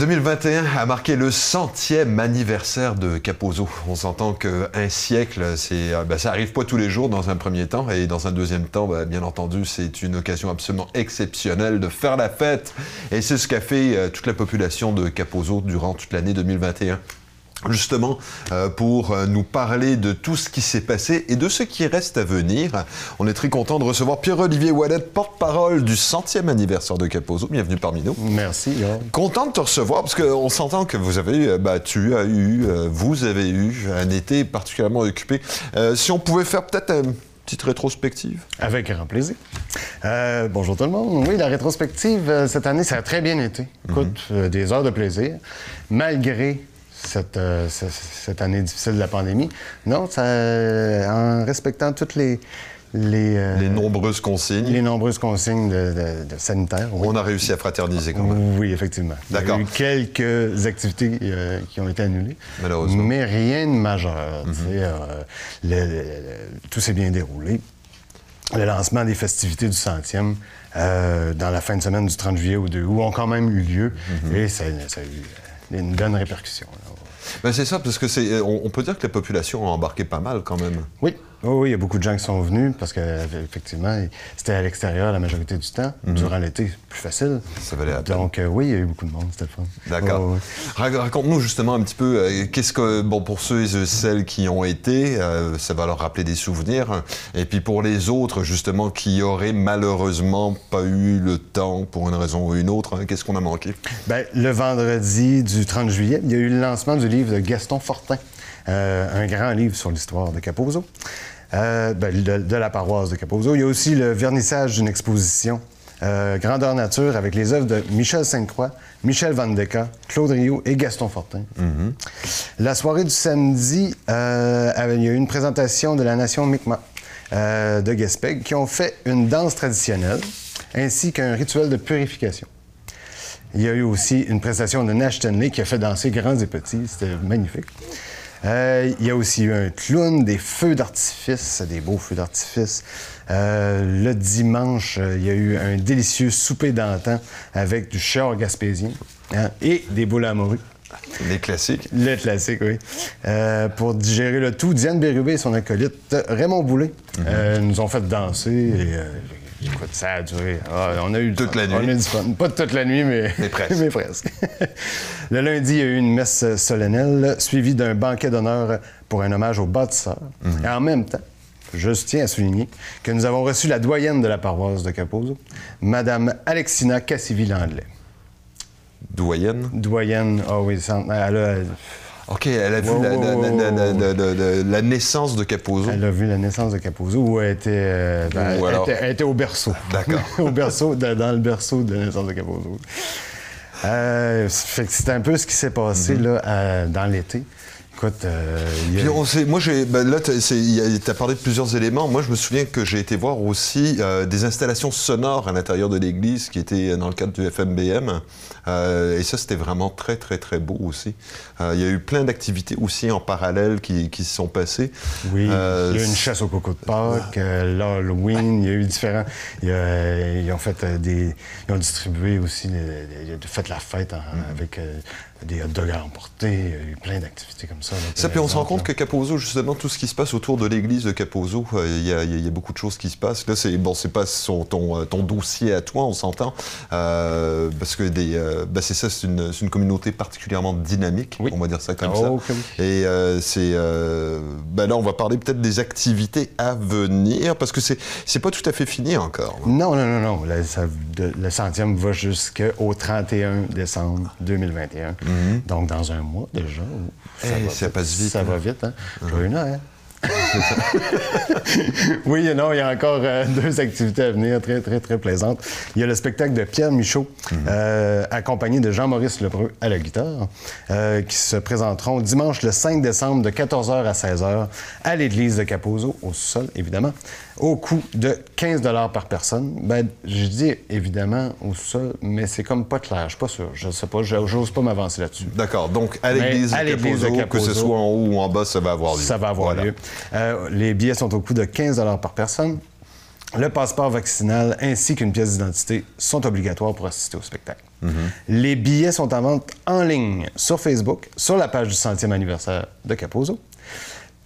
2021 a marqué le centième anniversaire de Capozzo. On s'entend qu'un siècle, c'est, ben, ça arrive pas tous les jours dans un premier temps, et dans un deuxième temps, ben, bien entendu, c'est une occasion absolument exceptionnelle de faire la fête. Et c'est ce qu'a fait euh, toute la population de Capozzo durant toute l'année 2021 justement euh, pour euh, nous parler de tout ce qui s'est passé et de ce qui reste à venir. On est très content de recevoir Pierre-Olivier Wallet, porte-parole du centième anniversaire de Capozzo. Bienvenue parmi nous. Merci. Content de te recevoir parce qu'on s'entend que vous avez, euh, bah, tu as eu, vous avez eu un été particulièrement occupé. si on pouvait faire peut-être un petite rétrospective. Avec grand plaisir. bonjour tout le monde. Oui, la rétrospective, cette année, ça a très bien été. Écoute, mhm. des heures de plaisir, malgré euh, cette, année difficile de la pandémie. Non, ça, en respectant toutes les, les, euh, nombreuses consignes. Les nombreuses consignes de, sanitaires. On a réussi à fraterniser quand même. Oui, effectivement. D'accord. Il y a eu quelques activités euh, qui ont été annulées. Malheureusement. Mais rien de majeur. Mhm. tout s'est bien déroulé. Le lancement des festivités du centième dans la fin de semaine du 30 juillet au 2 août ont quand même eu lieu. Mhm. Et ça, ça a eu une bonne répercussion. Ben c'est ça, parce que c'est, on, peut dire que la population a embarqué pas mal quand même. Oui, oui, il y a beaucoup de gens qui sont venus parce qu'effectivement, c'était à l'extérieur la majorité du temps. Mhm. Durant l'été, plus facile. Ça valait la peine. Donc, euh, oui, il y a eu beaucoup de monde, fun. D'accord. Raconte-nous justement un petit peu, euh, qu'est-ce que, bon, pour ceux et celles qui ont été, euh, ça va leur rappeler des souvenirs. Et puis pour les autres, justement, qui auraient malheureusement pas eu le temps pour une raison ou une autre, hein, qu'est-ce qu'on a manqué? Bien, le vendredi du 30 juillet, il y a eu le lancement du livre de Gaston Fortin. Un grand livre sur l'histoire de Capozzo. Euh, ben, de, la paroisse de Capozzo. Il y a aussi le vernissage d'une exposition euh, Grandeur Nature avec les œuvres de Michel Sainte-Croix, Michel Van Decca, Claude Rioux et Gaston Fortin. Mm-hmm. La soirée du samedi, euh, il y a eu une présentation de la nation Mi'kmaq de Gaspé qui ont fait une danse traditionnelle ainsi qu'un rituel de purification. Il y a eu aussi une prestation de Nash Stanley qui a fait danser grands et petits. C'était magnifique. Euh, il y a aussi eu un clown, des feux d'artifice, des beaux feux d'artifice. Euh, le dimanche, euh, il y a eu un délicieux souper d'antan avec du char gaspésien hein, et des boules à morue. Les classiques. Les classiques, oui. pour digérer le tout, Diane Bérubé et son acolyte Raymond Boulet mhm. nous ont fait danser et Écoute, ça a duré. Ah, on a eu toute la nuit. Pas toute la nuit, mais, presque. le lundi, il y a eu une messe solennelle suivie d'un banquet d'honneur pour un hommage aux bâtisseurs. Mhm. Et en même temps, je tiens à souligner que nous avons reçu la doyenne de la paroisse de Capozzo, Madame Alexina Cassivi-Landley. Doyenne? Doyenne, ah oui, elle a, OK, elle a vu la, naissance de Capozzo. Elle a vu la naissance de Capozzo où elle était, euh, elle, était au berceau. D'accord. au berceau, dans le berceau de la naissance de Capozzo. Euh, c'est un peu ce qui s'est passé mm-hmm. là, dans l'été. Écoute, euh, on sait, moi, ben là, tu as parlé de plusieurs éléments. Moi, je me souviens que j'ai été voir aussi euh, des installations sonores à l'intérieur de l'église qui étaient dans le cadre du FMBM. Euh, et ça, c'était vraiment très, très, très beau aussi. il y a eu plein d'activités aussi en parallèle qui, qui se sont passées. Oui, il y a eu une chasse au coco de Pâques, l'Halloween, il y a eu différents... ils ont fait des... Ils ont distribué aussi, ils ont fait la fête mm-hmm. avec des hot dogs à emporter, il y a eu plein d'activités comme ça. Ça, puis on se rend compte que Capozzo, justement, tout ce qui se passe autour de l'église de Capozzo, euh, il y, a beaucoup de choses qui se passent. Là, c'est bon, c'est pas ton, euh, ton, dossier à toi, on s'entend, euh, parce que des, ben, c'est ça, c'est une, une, communauté particulièrement dynamique, on va dire ça comme ça. Oh, Et c'est, ben là, on va parler peut-être des activités à venir, parce que c'est, c'est pas tout à fait fini encore. Non, non, non, non. Le, le centième va jusqu'au 31 décembre 2021. Mhm. Donc, dans un mois déjà. Ça, eh, va passe vite. Ça va vite, hein? Joyeux Noël. oui, non, il y a encore euh, deux activités à venir très, très, très plaisantes. Il y a le spectacle de Pierre Michaud, mhm. euh, accompagné de Jean-Maurice Lebreu à la guitare, euh, qui se présenteront dimanche le 5 décembre de 14h à 16h à l'église de Capozzo, au sol, évidemment, au coût de 15 par personne. Ben, je dis évidemment au sol, mais c'est comme pas clair, je suis pas sûr. Je sais pas, j'ose pas m'avancer là-dessus. D'accord, donc à l'église de, Capozzo, que ce soit en haut ou en bas, ça va avoir lieu. Ça va avoir lieu. Euh, les billets sont au coût de 15 par personne. le passeport vaccinal ainsi qu'une pièce d'identité sont obligatoires pour assister au spectacle. Les billets sont en vente en ligne sur Facebook, sur la page du centième anniversaire de Capozo.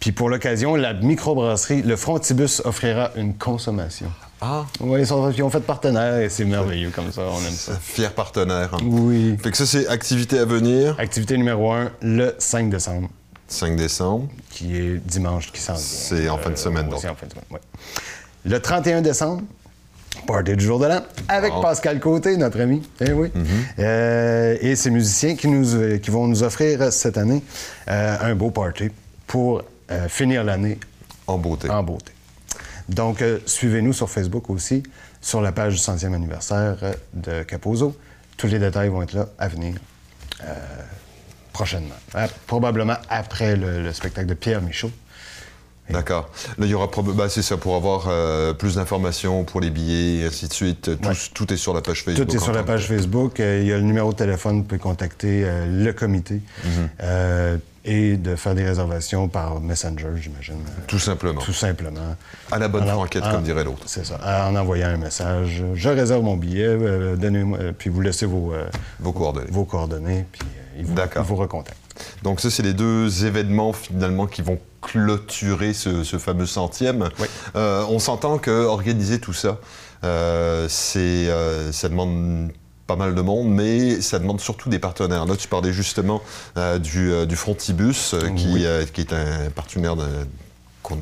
Puis pour l'occasion, la microbrasserie Le Frontibus offrira une consommation. Ah, Oui, ils, sont- ils ont fait partenaire et c'est merveilleux comme ça, on aime ça. fier partenaire. hein. Oui. Fait que ça, c'est activité à venir, Activité numéro un, le 5 décembre, 5 décembre. qui est dimanche qui s'en vient. C'est en fin de semaine, donc. C'est en fin de semaine, oui. Le 31 décembre, party du jour de l'an, avec Bon. Pascal Côté, notre ami. Eh oui. Euh, et ces musiciens qui, nous, euh, qui vont nous offrir cette année euh, un beau party pour euh, finir l'année En beauté. en beauté. Donc, euh, suivez-nous sur Facebook aussi, sur la page du centième anniversaire euh, de Capozo. Tous les détails vont être là à venir euh, prochainement. Euh, probablement après le, le spectacle de Pierre Michaud. D'accord. Là, il y aura probablement. c'est ça, pour avoir euh, plus d'informations pour les billets et ainsi de suite. Tout, Ouais. tout est sur la page Facebook. Tout est sur la page. Facebook. Euh, il y a le numéro de téléphone, vous pouvez contacter euh, le comité Mhm. et de faire des réservations par Messenger, j'imagine. Tout simplement. Tout simplement. À la bonne En- franquette, en- comme dirait l'autre. C'est ça. En envoyant un message, je réserve mon billet, donnez-moi, puis vous laissez vos, Vos coordonnées. vos coordonnées, puis ils, vous, ils vous recontactent. Donc ça, c'est les deux événements finalement qui vont clôturer ce, ce fameux centième. Oui. Euh, on s'entend que organiser tout ça, euh, c'est, euh, ça demande pas mal de monde, mais ça demande surtout des partenaires. Là, tu parlais justement du, du Frontibus, qui, Oui. qui est un partenaire de-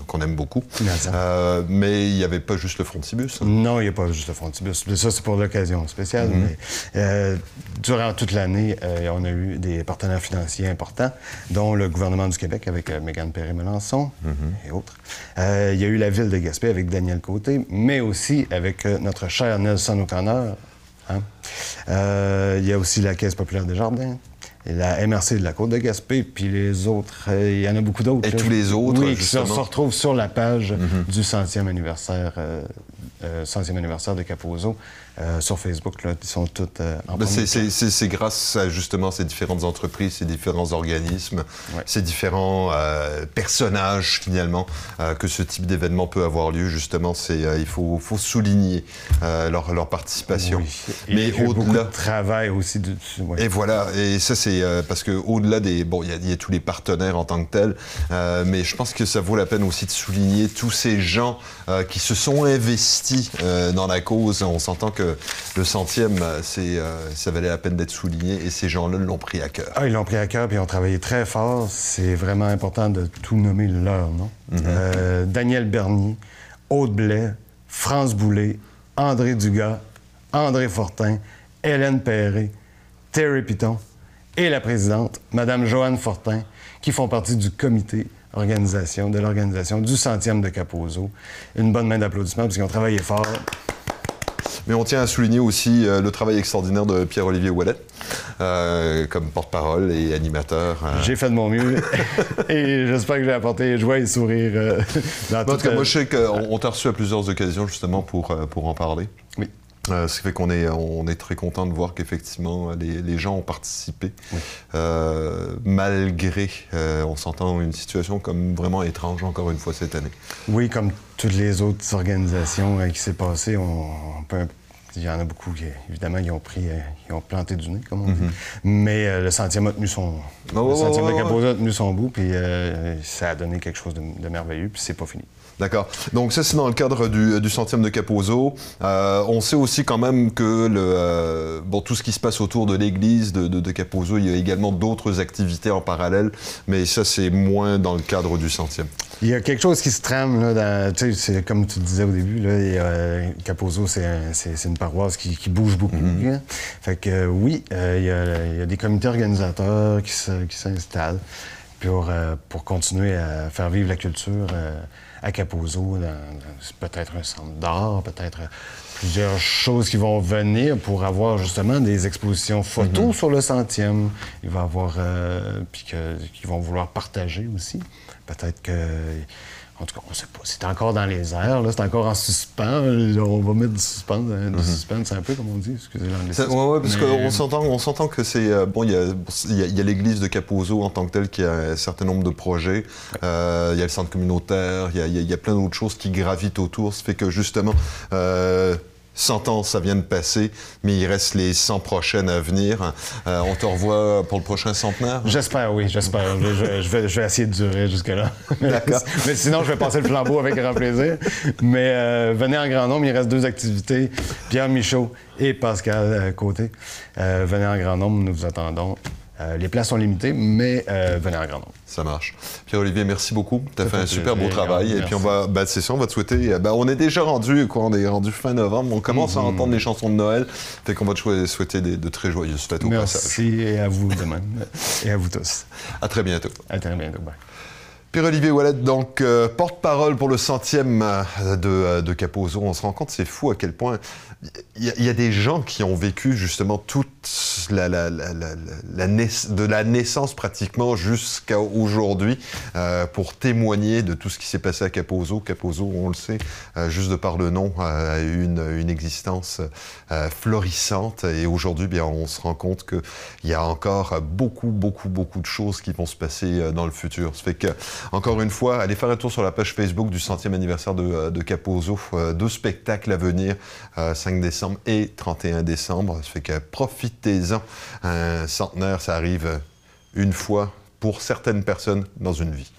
qu'on, aime beaucoup. Euh, mais il n'y avait pas juste le Frontibus. Non, il n'y a pas juste le frontibus. Ça, c'est pour l'occasion spéciale. Mhm. mais, euh, durant toute l'année, euh, on a eu des partenaires financiers importants, dont le gouvernement du Québec avec Mégane Perry-Melançon Mhm. et autres. Il y a eu la ville de Gaspé avec Daniel Côté, mais aussi avec notre cher Nelson O'Connor. Hein. Euh, il y a aussi la Caisse populaire des Jardins. Et la MRC de la Côte de Gaspé, puis les autres, euh, il y en a beaucoup d'autres. Et là. tous les autres, Oui, qui se, retrouvent sur la page du centième anniversaire, euh, euh, centième anniversaire de Capozo euh, sur Facebook. Là, ils sont toutes euh, en Ben, c'est- grâce à justement ces différentes entreprises, ces différents organismes, Ouais. ces différents euh, personnages finalement euh, que ce type d'événement peut avoir lieu. Justement, c'est il faut, faut souligner leur, leur participation. Oui. Mais au-delà. de travail aussi dessus. ouais. Et voilà, et ça c'est parce que au-delà des bon, il y y, a tous les partenaires en tant que tels, mais je pense que ça vaut la peine aussi de souligner tous ces gens qui se sont investis dans la cause. On s'entend que le centième, euh, c'est ça valait la peine d'être souligné, et ces gens-là l'ont pris à cœur. Ah, ils l'ont pris à cœur puis ils ont travaillé très fort. C'est vraiment important de tout nommer leur nom. Euh, Daniel Bernier, Aude Blais, France Boulet, André Dugas, André Fortin, Hélène Perré, Terry Piton et la présidente, Madame Joanne Fortin, qui font partie du comité organisation, de l'organisation du centième de Capozo. Une bonne main d'applaudissements parce qu'ils ont travaillé fort. Mais on tient à souligner aussi euh, le travail extraordinaire de Pierre-Olivier Wallet euh, comme porte-parole et animateur. euh. J'ai fait de mon mieux et j'espère que j'ai apporté joie et sourire euh, dans En tout cas, moi, je sais qu'on on t'a reçu à plusieurs occasions justement pour, pour en parler. Oui. Euh, ce qui fait qu'on est, on est très content de voir qu'effectivement les, les gens ont participé, euh, malgré, euh, on s'entend, une situation comme vraiment étrange encore une fois cette année. Oui, comme toutes les autres organisations qui s'est passé, on, on peut- il y en a beaucoup qui, évidemment, ils ont pris, euh, ils ont planté du nez, comme on dit. Mais euh, le centième a tenu son, Oh, le oh, centième oh, de. Capozo a tenu son bout, puis euh, ça a donné quelque chose de, de merveilleux, puis c'est pas fini. D'accord. Donc ça, c'est dans le cadre du, du centième de Capozo. Euh, on sait aussi quand même que le, euh, bon, tout ce qui se passe autour de l'église de, de, de Capozo, il y a également d'autres activités en parallèle, mais ça, c'est moins dans le cadre du centième. Il y a quelque chose qui se trame, là, dans, tu sais, c'est comme tu disais au début, là, a, euh, Capozo, c'est un- c'est- c'est une paroisse qui, qui bouge beaucoup. hein. Fait que euh, oui, euh, il y a- il y, a des comités organisateurs qui s'installent pour, euh, pour continuer à faire vivre la culture euh, à Capozo, dans, dans peut-être un centre d'art, peut-être plusieurs choses qui vont venir pour avoir justement des expositions photos sur le centième. Il va y avoir, euh, puis qu'ils vont vouloir partager aussi. Peut-être que En tout cas, on ne sait pas. C'est encore dans les airs, là. C'est encore en suspens. On va mettre du suspense, euh, du Mhm. suspense un peu, comme on dit. Excusez Ça- l'anglicisme. ouais, parce Mais- qu'on s'entend, que c'est euh, bon. Il y a, a- a l'église de Capozzo en tant que telle qui a un certain nombre de projets. Euh, il y a le centre communautaire. Il y y y a plein d'autres choses qui gravitent autour. Ça fait que justement. Euh, 100 ans, ça vient de passer, mais il reste les 100 prochaines à venir. Euh, on te revoit pour le prochain centenaire? J'espère, oui, j'espère. je, vais, je vais essayer de durer jusque-là. D'accord. Mais sinon, je vais passer le flambeau avec grand plaisir. Mais euh, venez en grand nombre. Il reste deux activités. Pierre Michaud et Pascal euh, Côté. Euh, venez en grand nombre. Nous vous attendons. Euh, les places sont limitées, mais euh, venez en grand nombre. Ça marche. Pierre-Olivier, merci beaucoup. Tu as fait un super beau travail. Et Merci. puis, on va, ben, c'est ça, on va te souhaiter. euh, ben, on est déjà rendu, quoi, on est rendu fin novembre. On commence à entendre les chansons de Noël. Fait qu'on va te souhaiter des- de très joyeuses fêtes au passage. Merci et à vous de même. Et à vous tous. À très bientôt. À très bientôt. Bye. Pierre-Olivier Wallet, donc euh, porte-parole pour le centième euh, de, euh, de Capozzo. On se rend compte, c'est fou à quel point il y, y a des gens qui ont vécu justement toute la, la- la- la- de la naissance pratiquement jusqu'à aujourd'hui pour témoigner de tout ce qui s'est passé à Capozzo. Capozzo, on le sait, juste de par le nom, a eu une, une existence florissante et aujourd'hui, bien, on se rend compte qu'il y a encore beaucoup, beaucoup, beaucoup de choses qui vont se passer dans le futur. Ça fait que, encore une fois, allez faire un tour sur la page Facebook du centième anniversaire de, euh, de Capozzo. Euh, deux spectacles à venir, euh, 5 décembre et 31 décembre. Ça fait que profitez-en. Un centenaire, ça arrive une fois pour certaines personnes dans une vie.